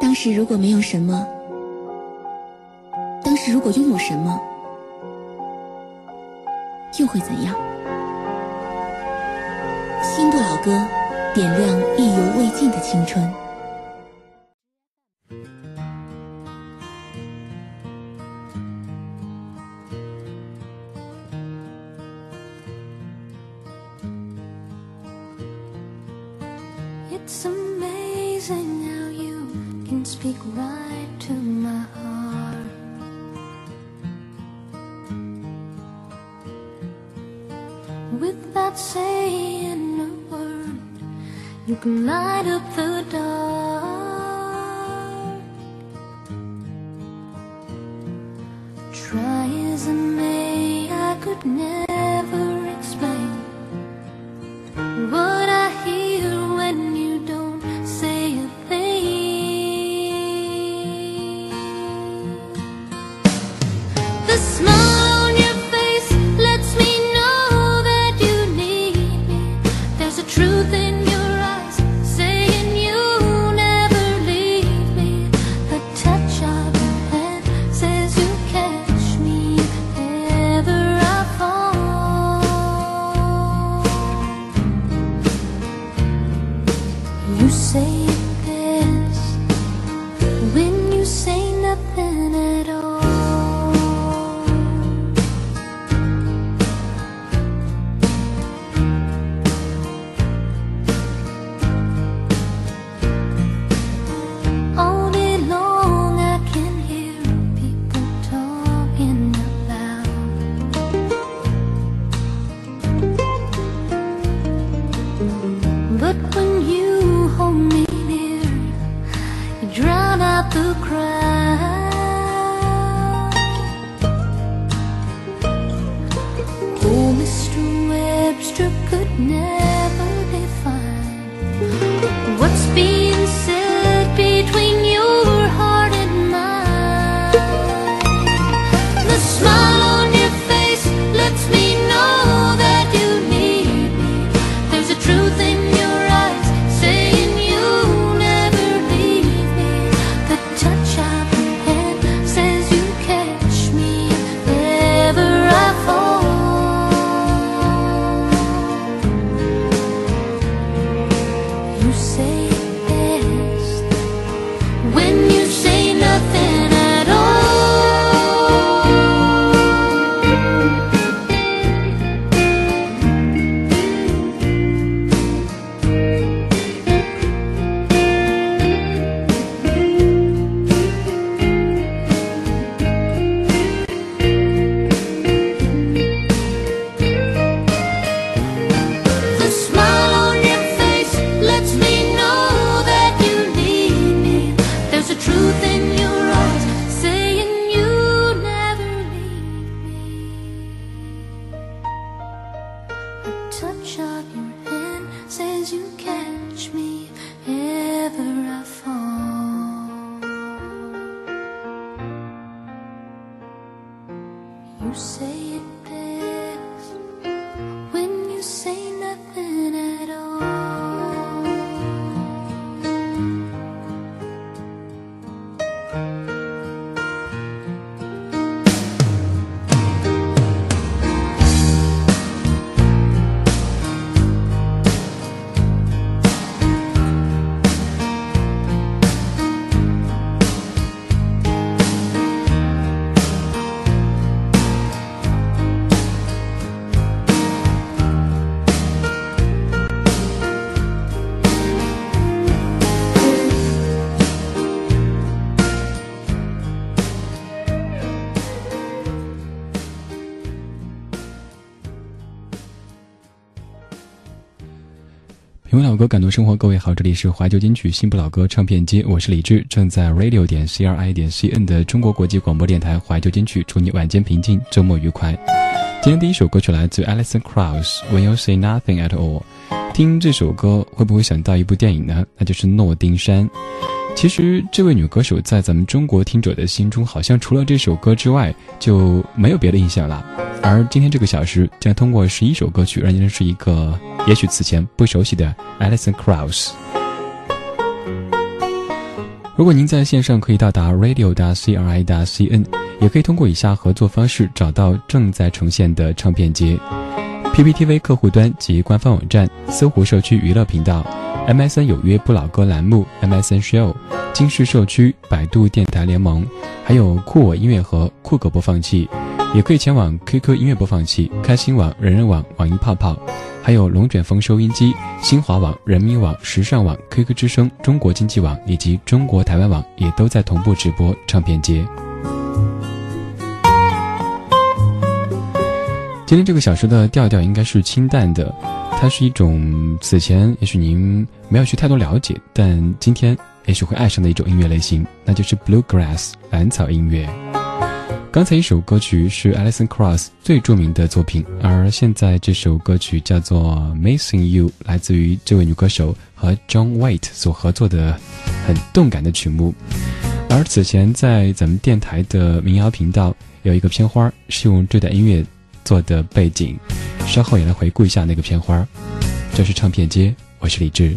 当时如果没有什么，当时如果拥有什么，又会怎样？新不老歌，点亮意犹未尽的青春。歌，感动生活。各位好，这里是怀旧金曲新不老歌唱片机，我是李志，正在 radio 点 c r i 点 c n 的中国国际广播电台怀旧金曲，祝你晚间平静，周末愉快。今天第一首歌曲来自 Alison Krauss，When You Say Nothing at All。听这首歌会不会想到一部电影呢？那就是《诺丁山》。其实，这位女歌手在咱们中国听者的心中，好像除了这首歌之外，就没有别的印象了。而今天这个小时，将通过十一首歌曲，让你认识一个也许此前不熟悉的 Alison Krauss。如果您在线上可以到达 radio 的 c r i 的 c n，也可以通过以下合作方式找到正在呈现的唱片街：PPTV 客户端及官方网站、搜狐社区娱乐频道、MSN 有约不老歌栏目、MSN Show、金市社区、百度电台联盟，还有酷我音乐盒、酷狗播放器。也可以前往 QQ 音乐播放器、开心网、人人网、网易泡泡，还有龙卷风收音机、新华网、人民网、时尚网、QQ 之声、中国经济网以及中国台湾网，也都在同步直播唱片节。今天这个小时的调调应该是清淡的，它是一种此前也许您没有去太多了解，但今天也许会爱上的一种音乐类型，那就是 Bluegrass 蓝草音乐。刚才一首歌曲是 Alison Krauss 最著名的作品，而现在这首歌曲叫做《Missing You》，来自于这位女歌手和 John White 所合作的很动感的曲目。而此前在咱们电台的民谣频道有一个片花是用这段音乐做的背景，稍后也来回顾一下那个片花。这是唱片街，我是李志。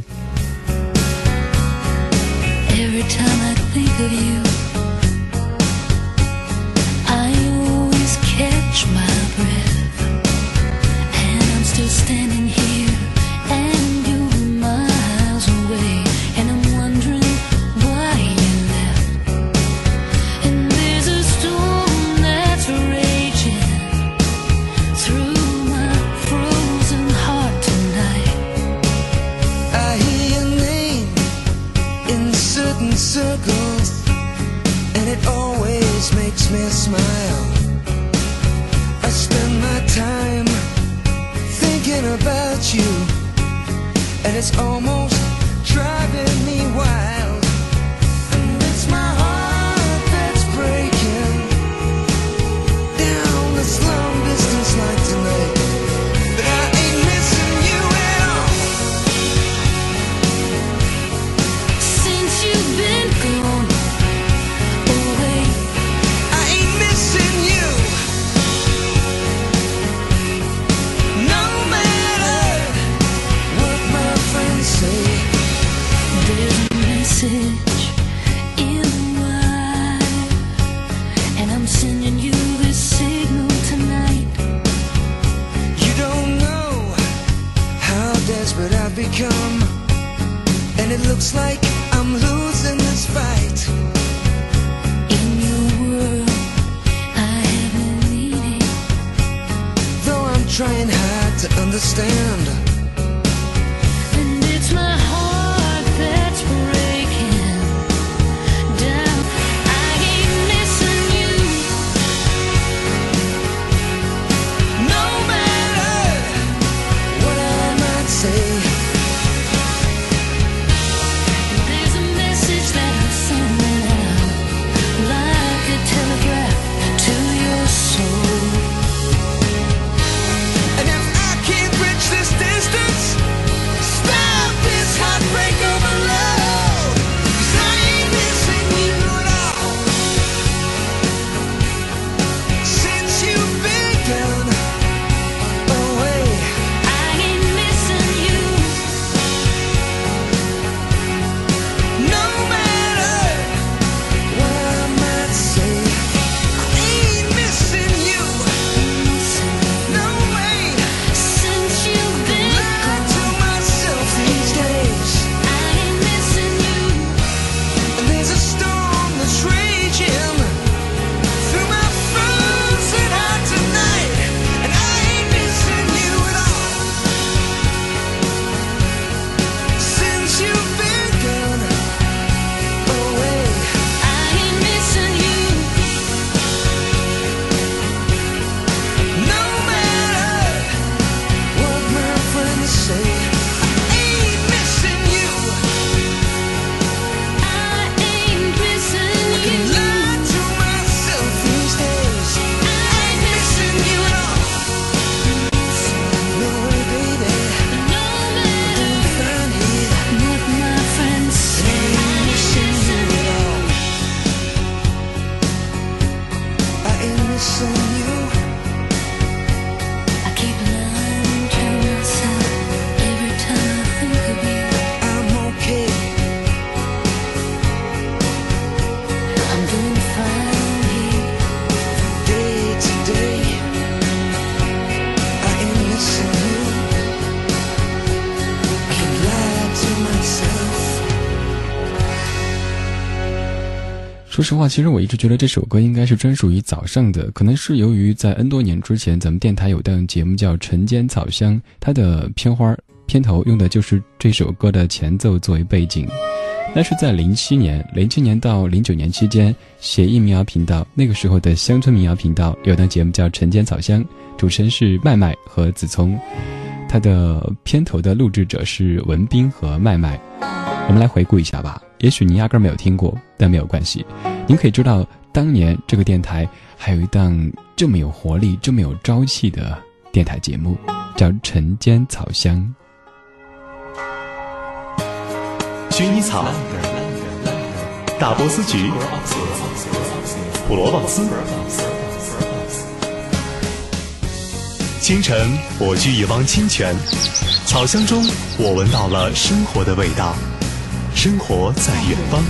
说实话，其实我一直觉得这首歌应该是专属于早上的，可能是由于在 N 多年之前，咱们电台有档节目叫《晨间草香》，它的片花片头用的就是这首歌的前奏作为背景。那是在零七年，零七年到零九年期间，写意民谣频道那个时候的乡村民谣频道有档节目叫《晨间草香》，主持人是麦麦和子聪，它的片头的录制者是文斌和麦麦。我们来回顾一下吧。也许您压根儿没有听过，但没有关系。您可以知道，当年这个电台还有一档这么有活力、这么有朝气的电台节目，叫《晨间草香》。薰衣草、大波斯菊、普罗旺斯。清晨，我掬一汪清泉，草香中，我闻到了生活的味道。生活在远方，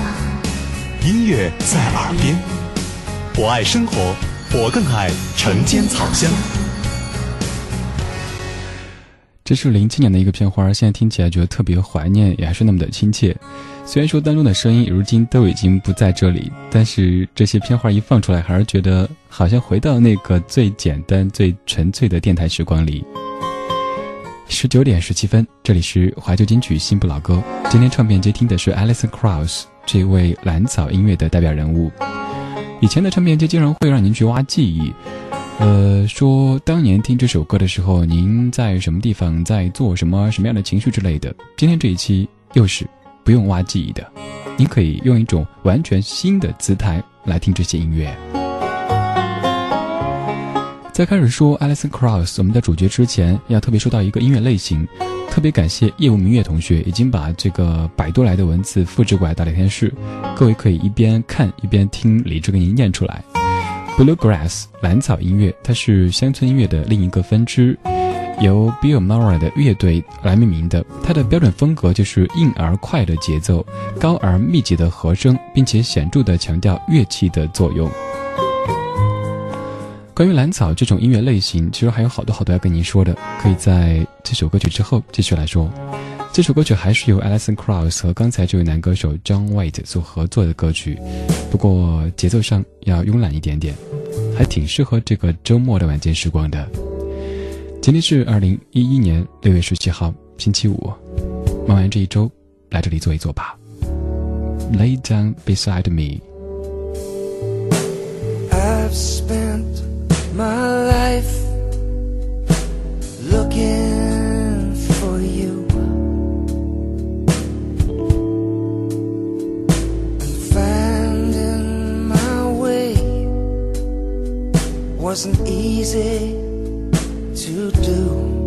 音乐在耳边。我爱生活，我更爱晨间草香。这是零七年的一个片花，现在听起来觉得特别怀念，也还是那么的亲切。虽然说当中的声音如今都已经不在这里，但是这些片花一放出来，还是觉得好像回到那个最简单、最纯粹的电台时光里。十九点十七分，这里是怀旧金曲新不老歌。今天唱片接听的是 Alison Krauss 这位蓝草音乐的代表人物。以前的唱片街经常会让您去挖记忆，呃，说当年听这首歌的时候，您在什么地方，在做什么，什么样的情绪之类的。今天这一期又是不用挖记忆的，您可以用一种完全新的姿态来听这些音乐。在开始说 Alison Krauss 我们的主角之前，要特别说到一个音乐类型，特别感谢叶无明月同学已经把这个百度来的文字复制过来到聊天室，各位可以一边看一边听李志给您念出来。Bluegrass 蓝草音乐，它是乡村音乐的另一个分支，由 Bill Murray 的乐队来命名的。它的标准风格就是硬而快的节奏，高而密集的和声，并且显著的强调乐器的作用。关于蓝草这种音乐类型，其实还有好多好多要跟您说的，可以在这首歌曲之后继续来说。这首歌曲还是由 Alison Krauss 和刚才这位男歌手 John White 所合作的歌曲，不过节奏上要慵懒一点点，还挺适合这个周末的晚间时光的。今天是二零一一年六月十七号，星期五，忙完这一周，来这里坐一坐吧。Lay down beside me。My life looking for you and finding my way wasn't easy to do.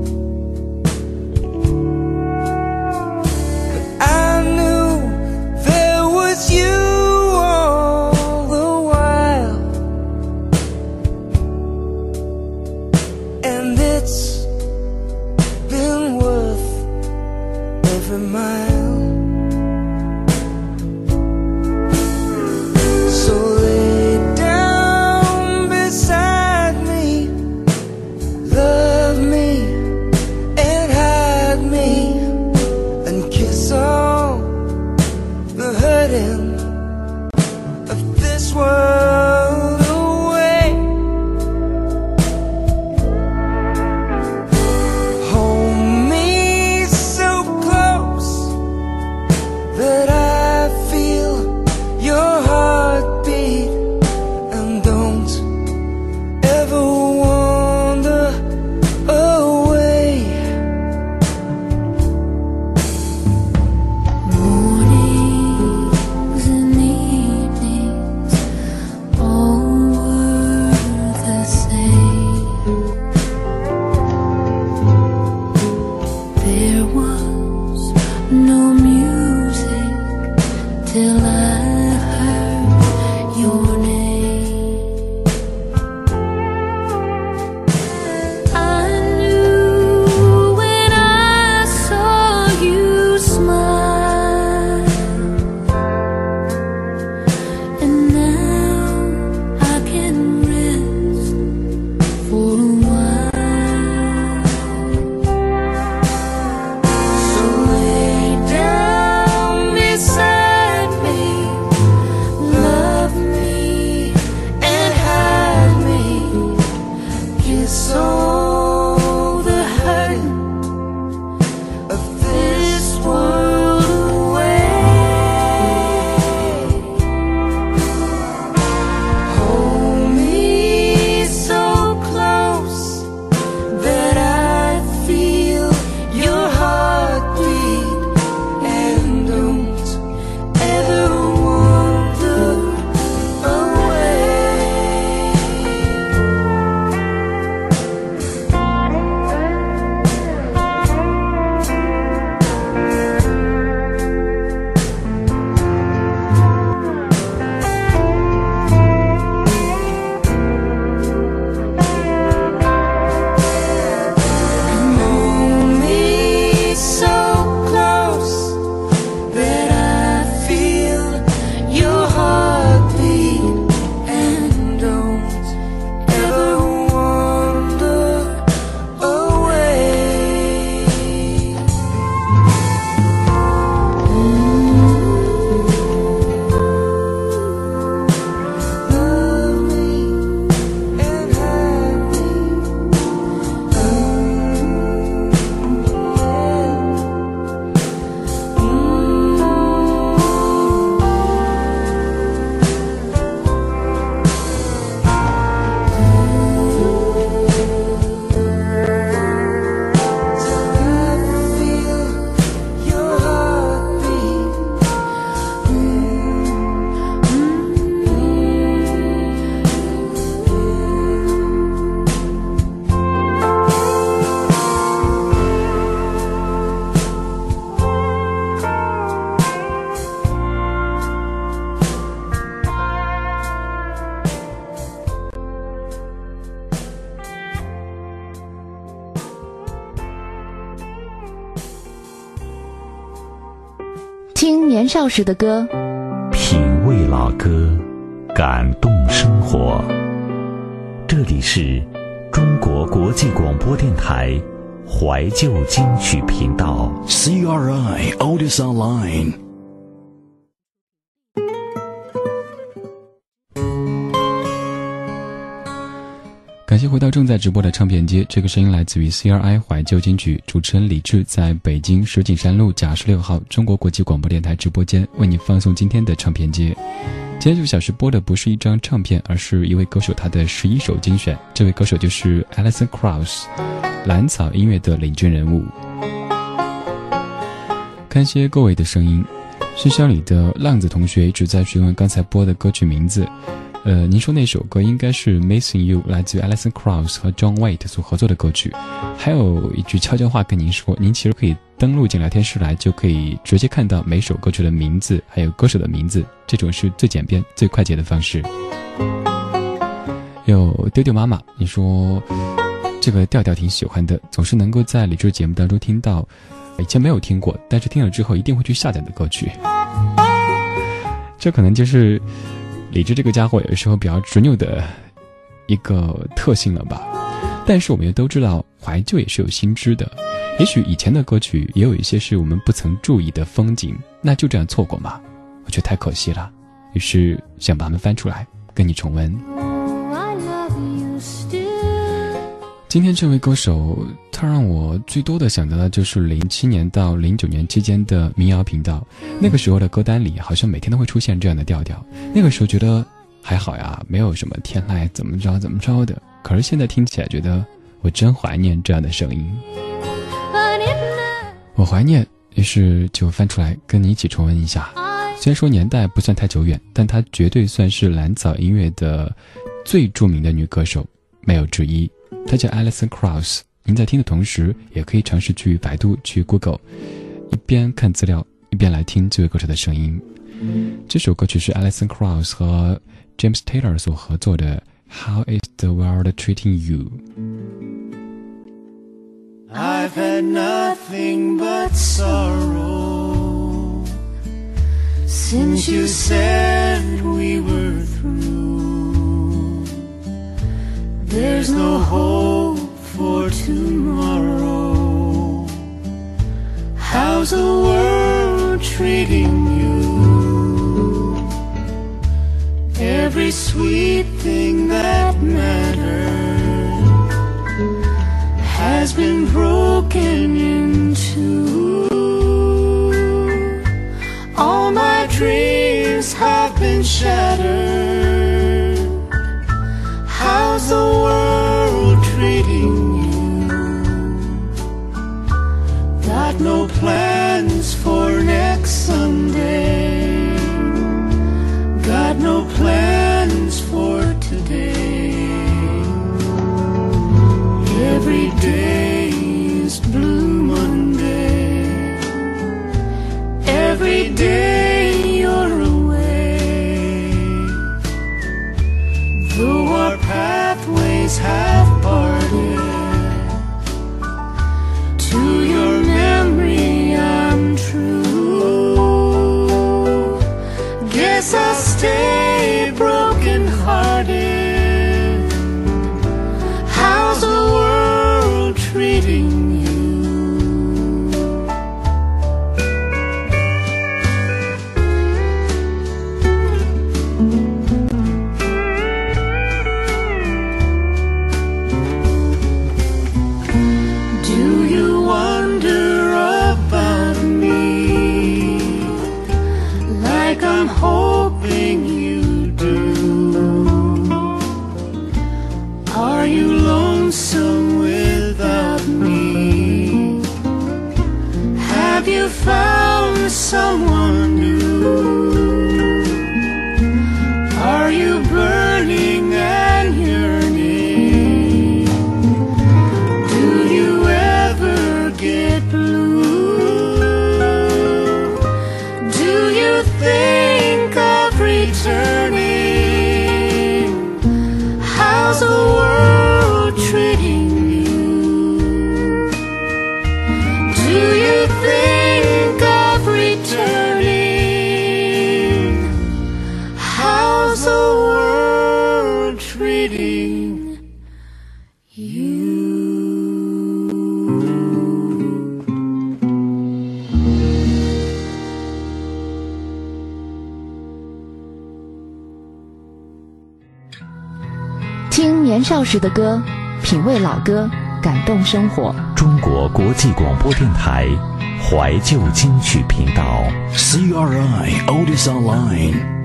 时的歌，品味老歌，感动生活。这里是中国国际广播电台怀旧金曲频道。CRI Otis Online. 回到正在直播的唱片街，这个声音来自于 CRI 怀旧金曲，主持人李志在北京石景山路甲十六号中国国际广播电台直播间为你放送今天的唱片街。今天这个小时播的不是一张唱片，而是一位歌手他的十一首精选。这位歌手就是 Alison Krauss，蓝草音乐的领军人物。感谢各位的声音，信箱里的浪子同学一直在询问刚才播的歌曲名字。呃，您说那首歌应该是《Missing You》，来自于 Alison Krauss 和 John Waite 所合作的歌曲。还有一句悄悄话跟您说，您其实可以登录进聊天室来，就可以直接看到每首歌曲的名字，还有歌手的名字，这种是最简便、最快捷的方式。有丢丢妈妈，你说这个调调挺喜欢的，总是能够在理智节目当中听到以前没有听过，但是听了之后一定会去下载的歌曲。这可能就是。李志这个家伙有时候比较执拗的一个特性了吧，但是我们也都知道，怀旧也是有新知的。也许以前的歌曲也有一些是我们不曾注意的风景，那就这样错过吗？我觉得太可惜了。于是想把它们翻出来，跟你重温。Oh. 今天这位歌手，他让我最多的想到的就是零七年到零九年期间的民谣频道，那个时候的歌单里好像每天都会出现这样的调调。那个时候觉得还好呀，没有什么天籁怎么着怎么着的。可是现在听起来觉得我真怀念这样的声音我怀念，于是就翻出来跟你一起重温一下。虽然说年代不算太久远，但她绝对算是蓝草音乐的最著名的女歌手，没有之一。她叫 Alison Krauss。您在听的同时，也可以尝试去百度、去 Google，一边看资料，一边来听这位歌手的声音。这首歌曲是 Alison Krauss 和 James Taylor 所合作的《How Is the World Treating You》。 I've had nothing but sorrow since you said we were through. There's no hope miles. I'm home. 听年少时的歌，品味老歌，感动生活。中国国际广播电台怀旧金曲频道。CRI Otis Online.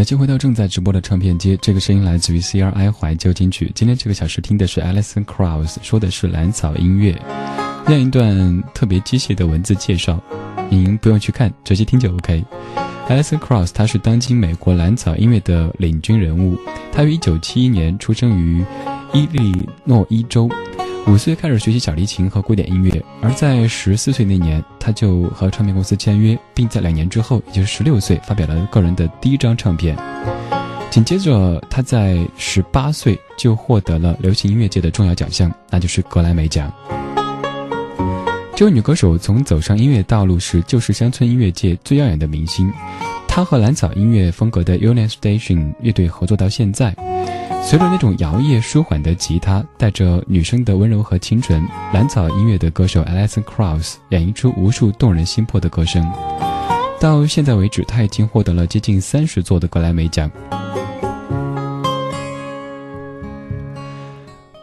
感谢回到正在直播的唱片街，这个声音来自于 CRI 怀旧金曲。今天这个小时听的是 Allison Krauss，说的是蓝草音乐，那样一段特别机械的文字介绍，您不用去看，直接听就 OK。Alison Krauss，他是当今美国蓝草音乐的领军人物。他于1971年出生于伊利诺伊州，五岁开始学习小提琴和古典音乐，而在十四岁那年，他就和唱片公司签约，并在两年之后，也就是十六岁，发表了个人的第一张唱片。紧接着，他在十八岁就获得了流行音乐界的重要奖项，那就是格莱美奖。这位女歌手从走上音乐道路时，就是乡村音乐界最耀眼的明星。她和蓝草音乐风格的 Union Station 乐队合作到现在。随着那种摇曳舒缓的吉他，带着女生的温柔和清纯，蓝草音乐的歌手 Alison Krauss 演绎出无数动人心魄的歌声。到现在为止，她已经获得了接近三十座的格莱美奖。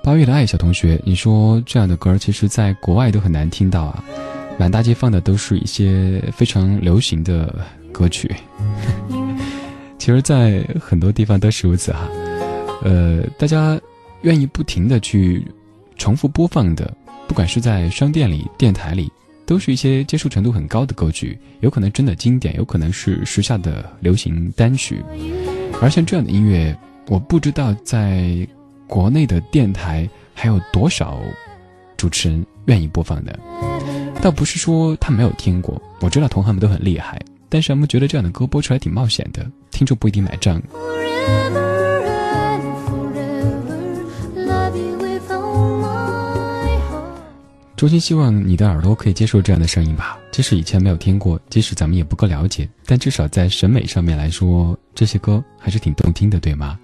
八月的爱小同学，你说这样的歌，其实在国外都很难听到啊，满大街放的都是一些非常流行的歌曲。其实，在很多地方都是如此哈。呃，大家愿意不停的去重复播放的，不管是在商店里、电台里，都是一些接受程度很高的歌曲，有可能真的经典，有可能是时下的流行单曲。而像这样的音乐，我不知道在国内的电台还有多少主持人愿意播放的。倒不是说他没有听过，我知道同行们都很厉害，但是他们觉得这样的歌播出来挺冒险的，听众不一定买账。衷心希望你的耳朵可以接受这样的声音吧，即使以前没有听过，即使咱们也不够了解，但至少在审美上面来说，这些歌还是挺动听的，对吗？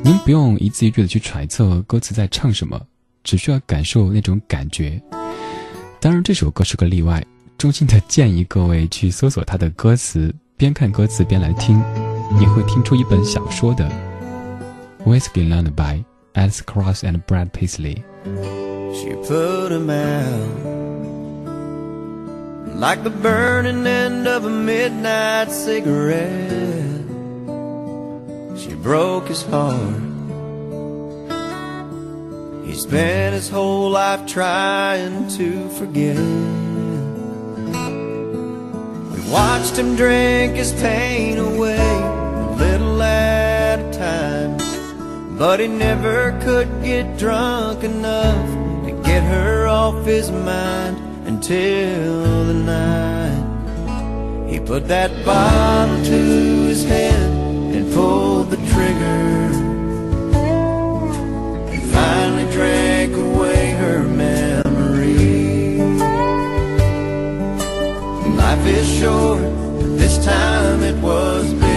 您不用一字一句的去揣测歌词在唱什么，只需要感受那种感觉。当然，这首歌是个例外，衷心的建议各位去搜索它的歌词，边看歌词边来听，你会听出一本小说的。Whiskey Lullaby, Alice Cross and Brad Paisley。She put him out like the burning end of a midnight cigarette. She broke his heart. He spent his whole life trying to forget. We watched him drink his pain away, little at a time. But he never could get drunk enough get her off his mind until the night he put that bottle to his head and pulled the trigger and finally drank away her memory. Life is short, but this time it was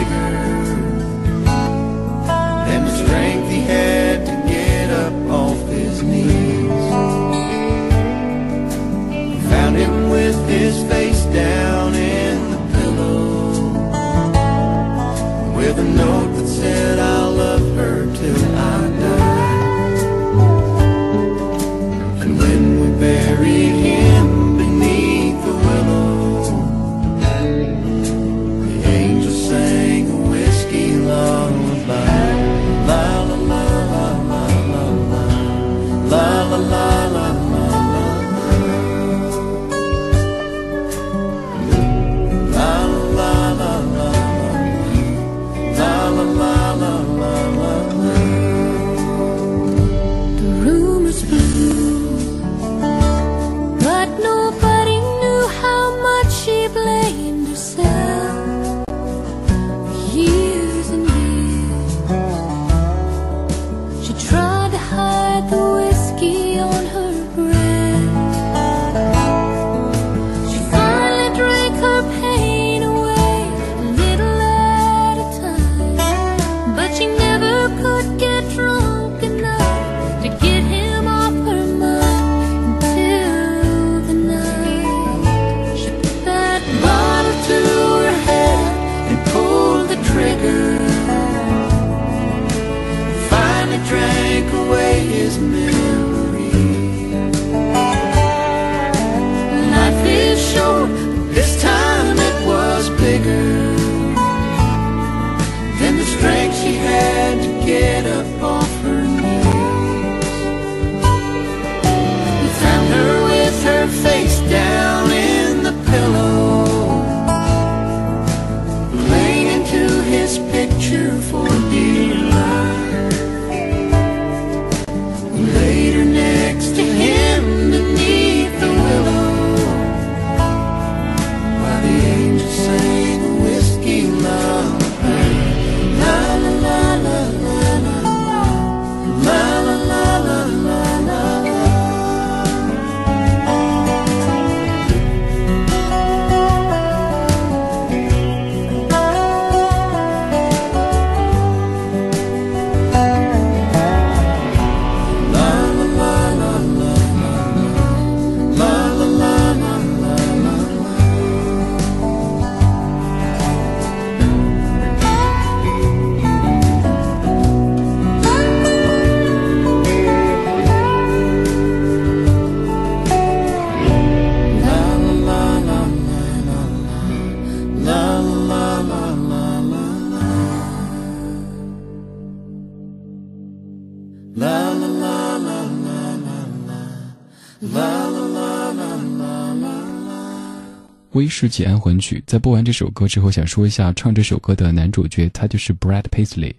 世纪安魂曲》。在播完这首歌之后，想说一下唱这首歌的男主角，他就是 Brad Paisley。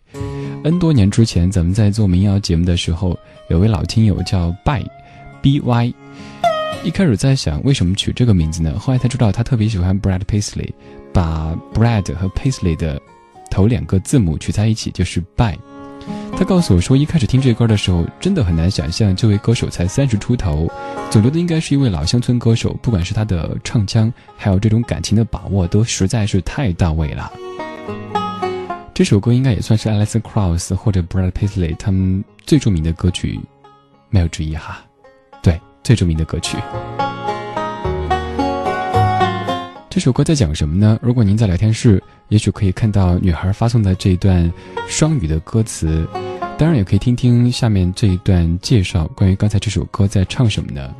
N 多年之前，咱们在做民谣节目的时候，有位老听友叫 By，B Y。一开始在想为什么取这个名字呢？后来才知道他特别喜欢 Brad Paisley，把 Brad 和 Paisley 的头两个字母取在一起就是 By。他告诉我说，一开始听这歌的时候，真的很难想象这位歌手才三十出头，总觉得应该是一位老乡村歌手。不管是他的唱腔，还有这种感情的把握，都实在是太到位了。这首歌应该也算是 Alison Krauss 或者 Brad Paisley 他们最著名的歌曲，没有之一哈。对，最著名的歌曲。这首歌在讲什么呢？如果您在聊天室，也许可以看到女孩发送的这一段双语的歌词，当然也可以听听下面这一段介绍，关于刚才这首歌在唱什么呢？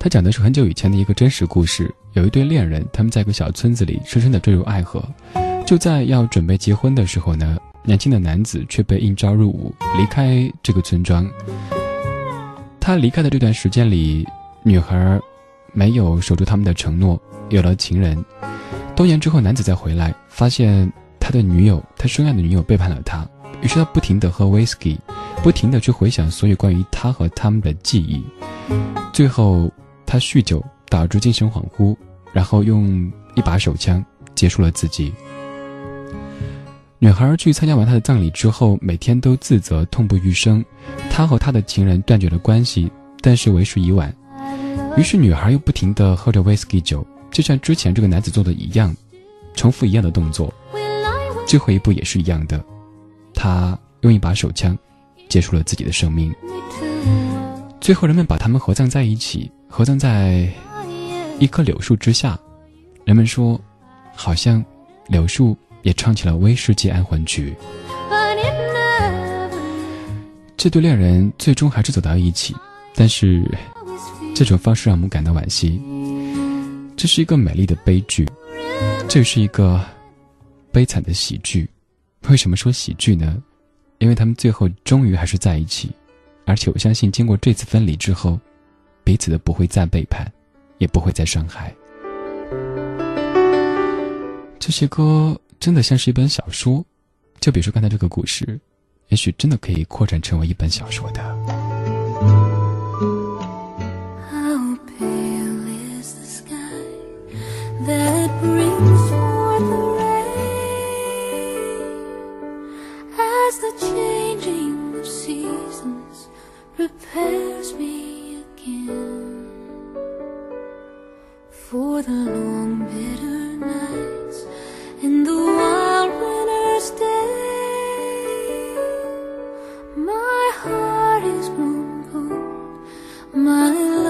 它讲的是很久以前的一个真实故事，有一对恋人，他们在一个小村子里深深的坠入爱河，就在要准备结婚的时候呢，年轻的男子却被应召入伍，离开这个村庄。他离开的这段时间里，女孩没有守住他们的承诺。有了情人，多年之后，男子再回来，发现他的女友，他深爱的女友背叛了他。于是他不停地喝 whisky，不停地去回想所有关于他和他们的记忆。最后，他酗酒导致精神恍惚，然后用一把手枪结束了自己。女孩去参加完他的葬礼之后，每天都自责痛不欲生。他和他的情人断绝了关系，但是为时已晚。于是女孩又不停地喝着威士忌酒。就像之前这个男子做的一样，重复一样的动作，最后一步也是一样的，他用一把手枪结束了自己的生命。最后，人们把他们合葬在一起，合葬在一棵柳树之下。人们说，好像柳树也唱起了威士忌安魂曲。这对恋人最终还是走到一起，但是这种方式让我们感到惋惜。这是一个美丽的悲剧，这是一个悲惨的喜剧。为什么说喜剧呢？因为他们最后终于还是在一起，而且我相信，经过这次分离之后，彼此的不会再背叛，也不会再伤害。这些歌真的像是一本小说，就比如说刚才这个故事，也许真的可以扩展成为一本小说的。That brings forth the rain as the changing of seasons prepares me again for the long bitter nights and the wild winter's day. My heart is grown cold, my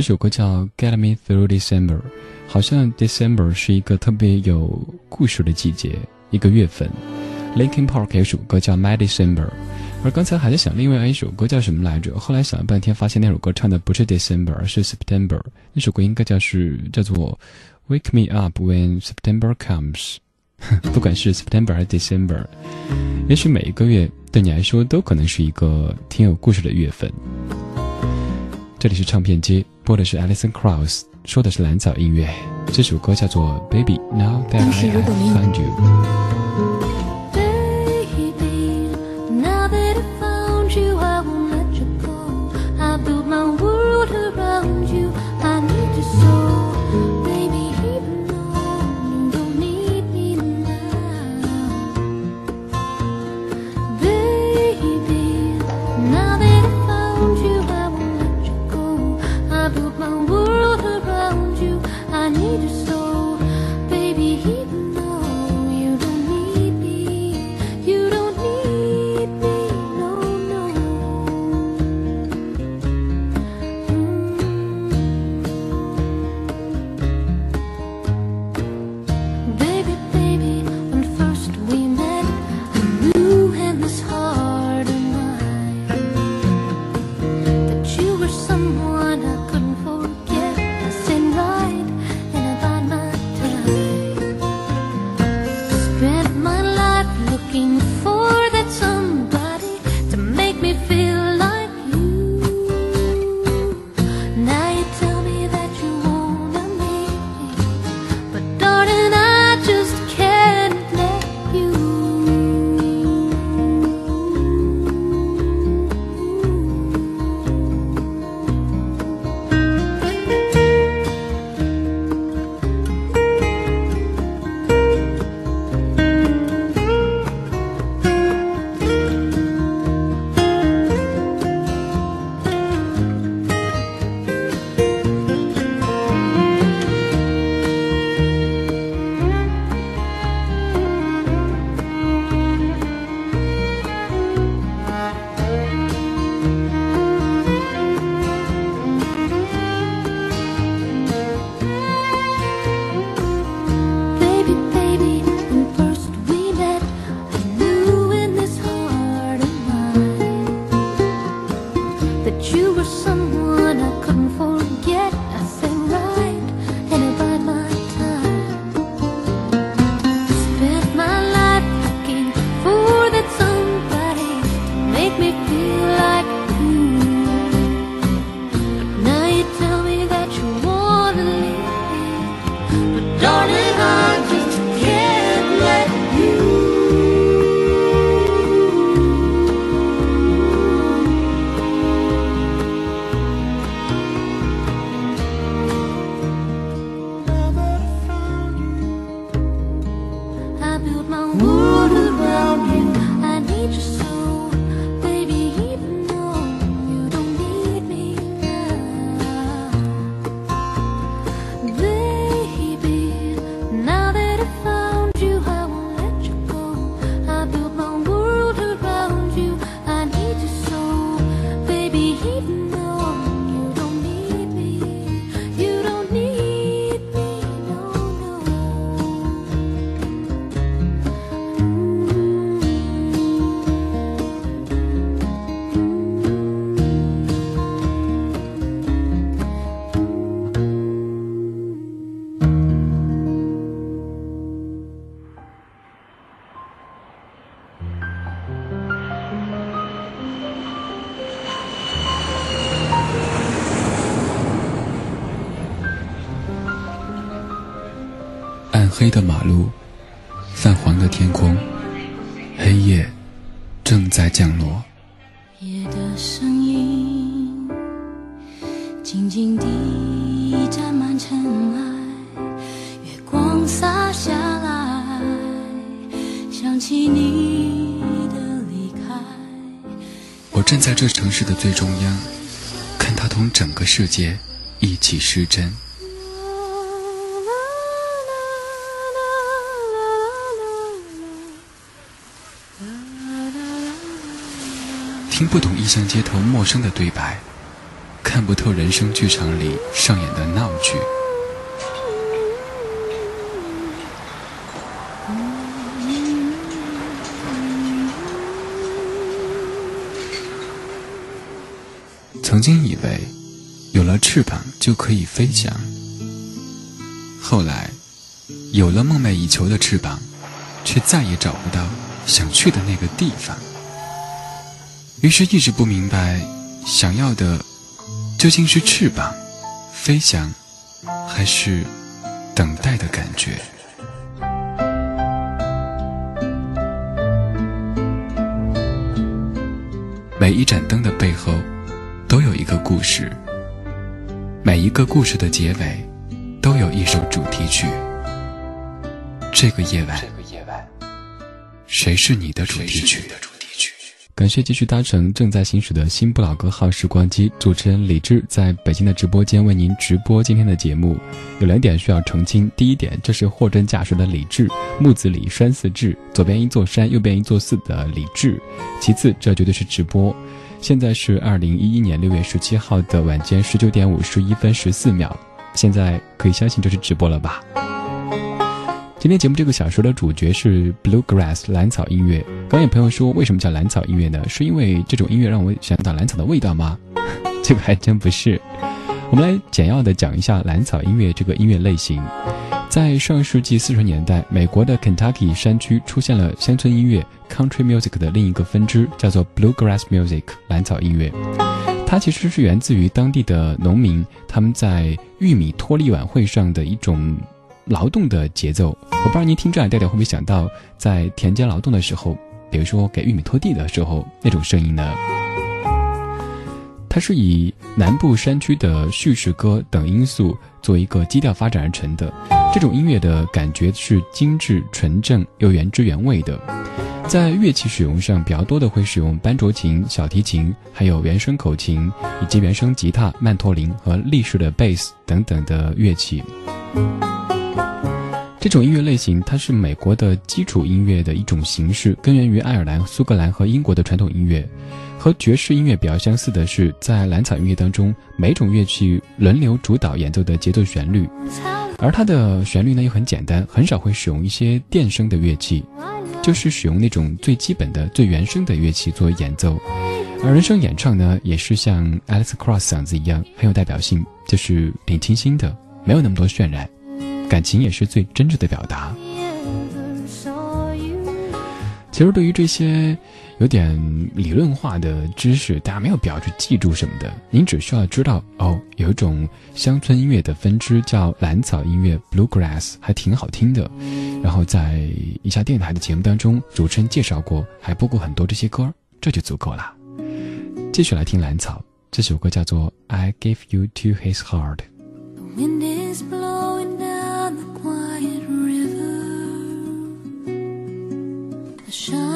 这首歌叫《Get Me Through December》，好像 December 是一个特别有故事的季节，一个月份。Linkin Park 有首歌叫《My December》，而刚才还在想另外一首歌叫什么来着，后来想了半天，发现那首歌唱的不是 December，而是 September。那首歌应该叫是叫做《Wake Me Up When September Comes》。不管是 September 还是 December，也许每一个月对你来说都可能是一个挺有故事的月份。这里是唱片街，播的是 Alison Krauss，说的是蓝藻音乐。这首歌叫做《Baby Now That I Have Found You》。的最中央，看他同整个世界一起失真。听不懂异乡街头陌生的对白，看不透人生剧场里上演的闹剧。曾经以为有了翅膀就可以飞翔，后来有了梦寐以求的翅膀，却再也找不到想去的那个地方。于是一直不明白，想要的究竟是翅膀、飞翔，还是等待的感觉？每一盏灯的背后，都有一个故事；每一个故事的结尾，都有一首主题曲。这个夜晚，谁是你的主题曲？感谢继续搭乘正在行驶的新不老歌号时光机，主持人李志在北京的直播间为您直播今天的节目。有两点需要澄清：第一点，这是货真价实的李志，木子李，山寺志，左边一座山，右边一座寺的李志；其次，这绝对是直播。现在是二零一一年六月十七号的晚间十九点五十一分十四秒，现在可以相信这是直播了吧？今天节目这个小说的主角是 bluegrass 蓝草音乐。刚有朋友说，为什么叫蓝草音乐呢？是因为这种音乐让我想到蓝草的味道吗？这个还真不是。我们来简要的讲一下蓝草音乐这个音乐类型。在上世纪四十年代，美国的 Kentucky 山区出现了乡村音乐 country music 的另一个分支，叫做 bluegrass music 蓝草音乐。它其实是源自于当地的农民他们在玉米脱粒晚会上的一种。劳动的节奏，我不知道您听这样调调会不会想到在田间劳动的时候，比如说给玉米拖地的时候那种声音呢？它是以南部山区的叙事歌等因素做一个基调发展而成的。这种音乐的感觉是精致、纯正又原汁原味的。在乐器使用上，比较多的会使用班卓琴、小提琴，还有原声口琴，以及原声吉他、曼陀林和立式的贝斯等等的乐器。这种音乐类型，它是美国的基础音乐的一种形式，根源于爱尔兰、苏格兰和英国的传统音乐。和爵士音乐比较相似的是，在蓝草音乐当中，每种乐器轮流主导演奏的节奏旋律，而它的旋律呢又很简单，很少会使用一些电声的乐器，就是使用那种最基本的、最原声的乐器做演奏。而人声演唱呢，也是像 Alex Cross 嗓子一样很有代表性，就是挺清新的，没有那么多渲染，感情也是最真挚的表达。其实对于这些有点理论化的知识，大家没有必要去记住什么的，您只需要知道哦，有一种乡村音乐的分支叫蓝草音乐 （Bluegrass），还挺好听的。然后在一下电台的节目当中，主持人介绍过，还播过很多这些歌，这就足够了。继续来听蓝草这首歌，叫做《I Give You to His Heart》。wind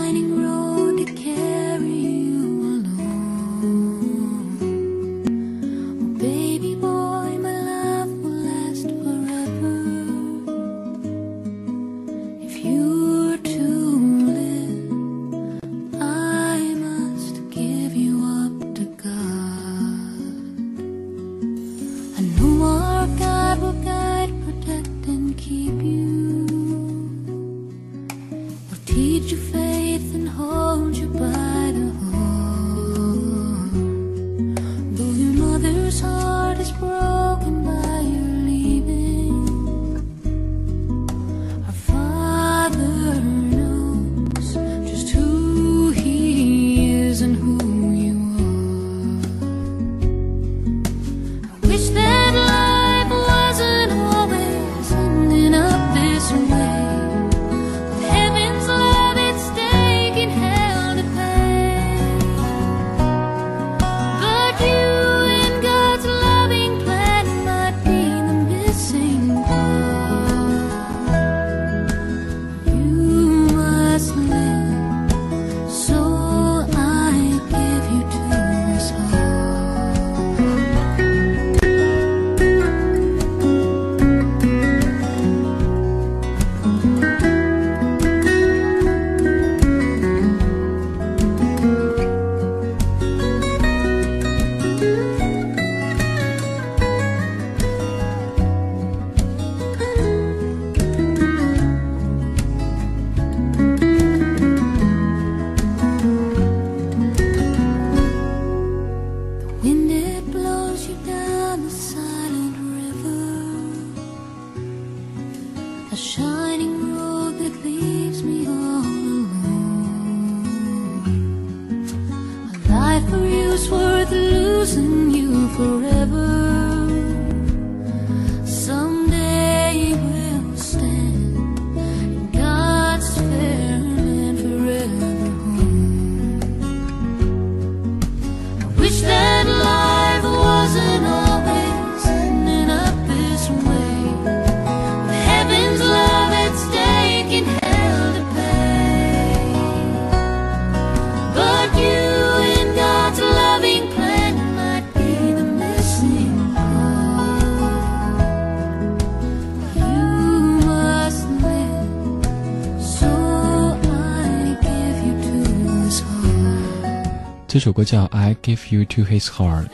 首歌叫《I Give You to His Heart》。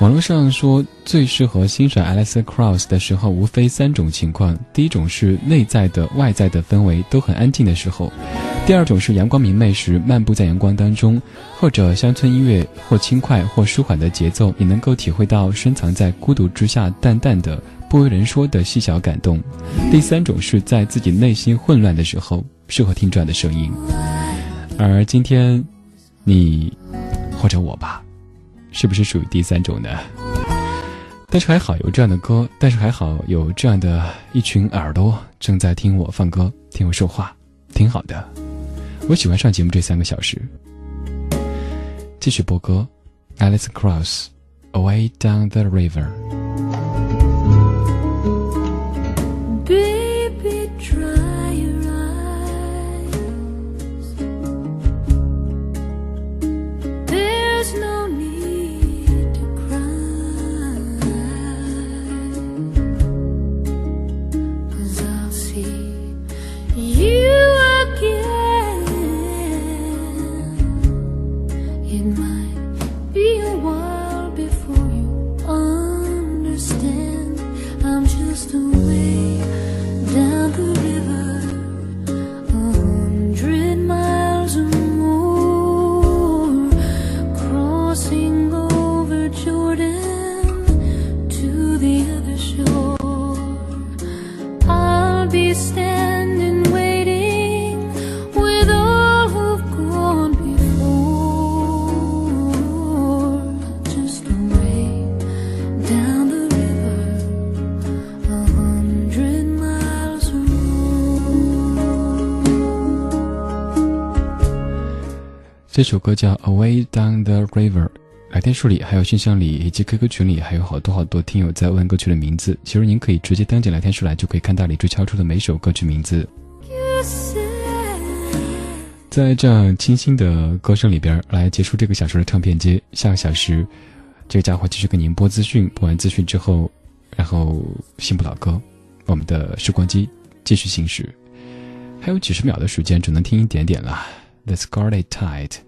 网络上说，最适合欣赏 Alice Cross 的时候，无非三种情况：第一种是内在的、外在的氛围都很安静的时候；第二种是阳光明媚时，漫步在阳光当中；或者乡村音乐或轻快或舒缓的节奏，你能够体会到深藏在孤独之下淡淡的、不为人说的细小感动；第三种是在自己内心混乱的时候，适合听这样的声音。而今天，你或者我吧，是不是属于第三种呢？但是还好有这样的歌，但是还好有这样的一群耳朵正在听我放歌，听我说话，挺好的。我喜欢上节目这三个小时。继续播歌 Alice Cross，《Away Down the River》。这首歌叫《Away Down the River》。来电数里还有信箱里以及 QQ 群里还有好多好多听友在问歌曲的名字，其实您可以直接登进来电数来，就可以看到李志敲出的每首歌曲名字。在这样清新的歌声里边来结束这个小时的唱片街，下个小时，这个家伙继续给您播资讯，播完资讯之后，然后新不老歌，我们的时光机继续行驶，还有几十秒的时间，只能听一点点了。The Scarlet Tide。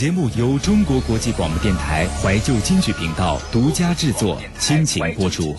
节目由中国国际广播电台怀旧京剧频道独家制作，倾情播出。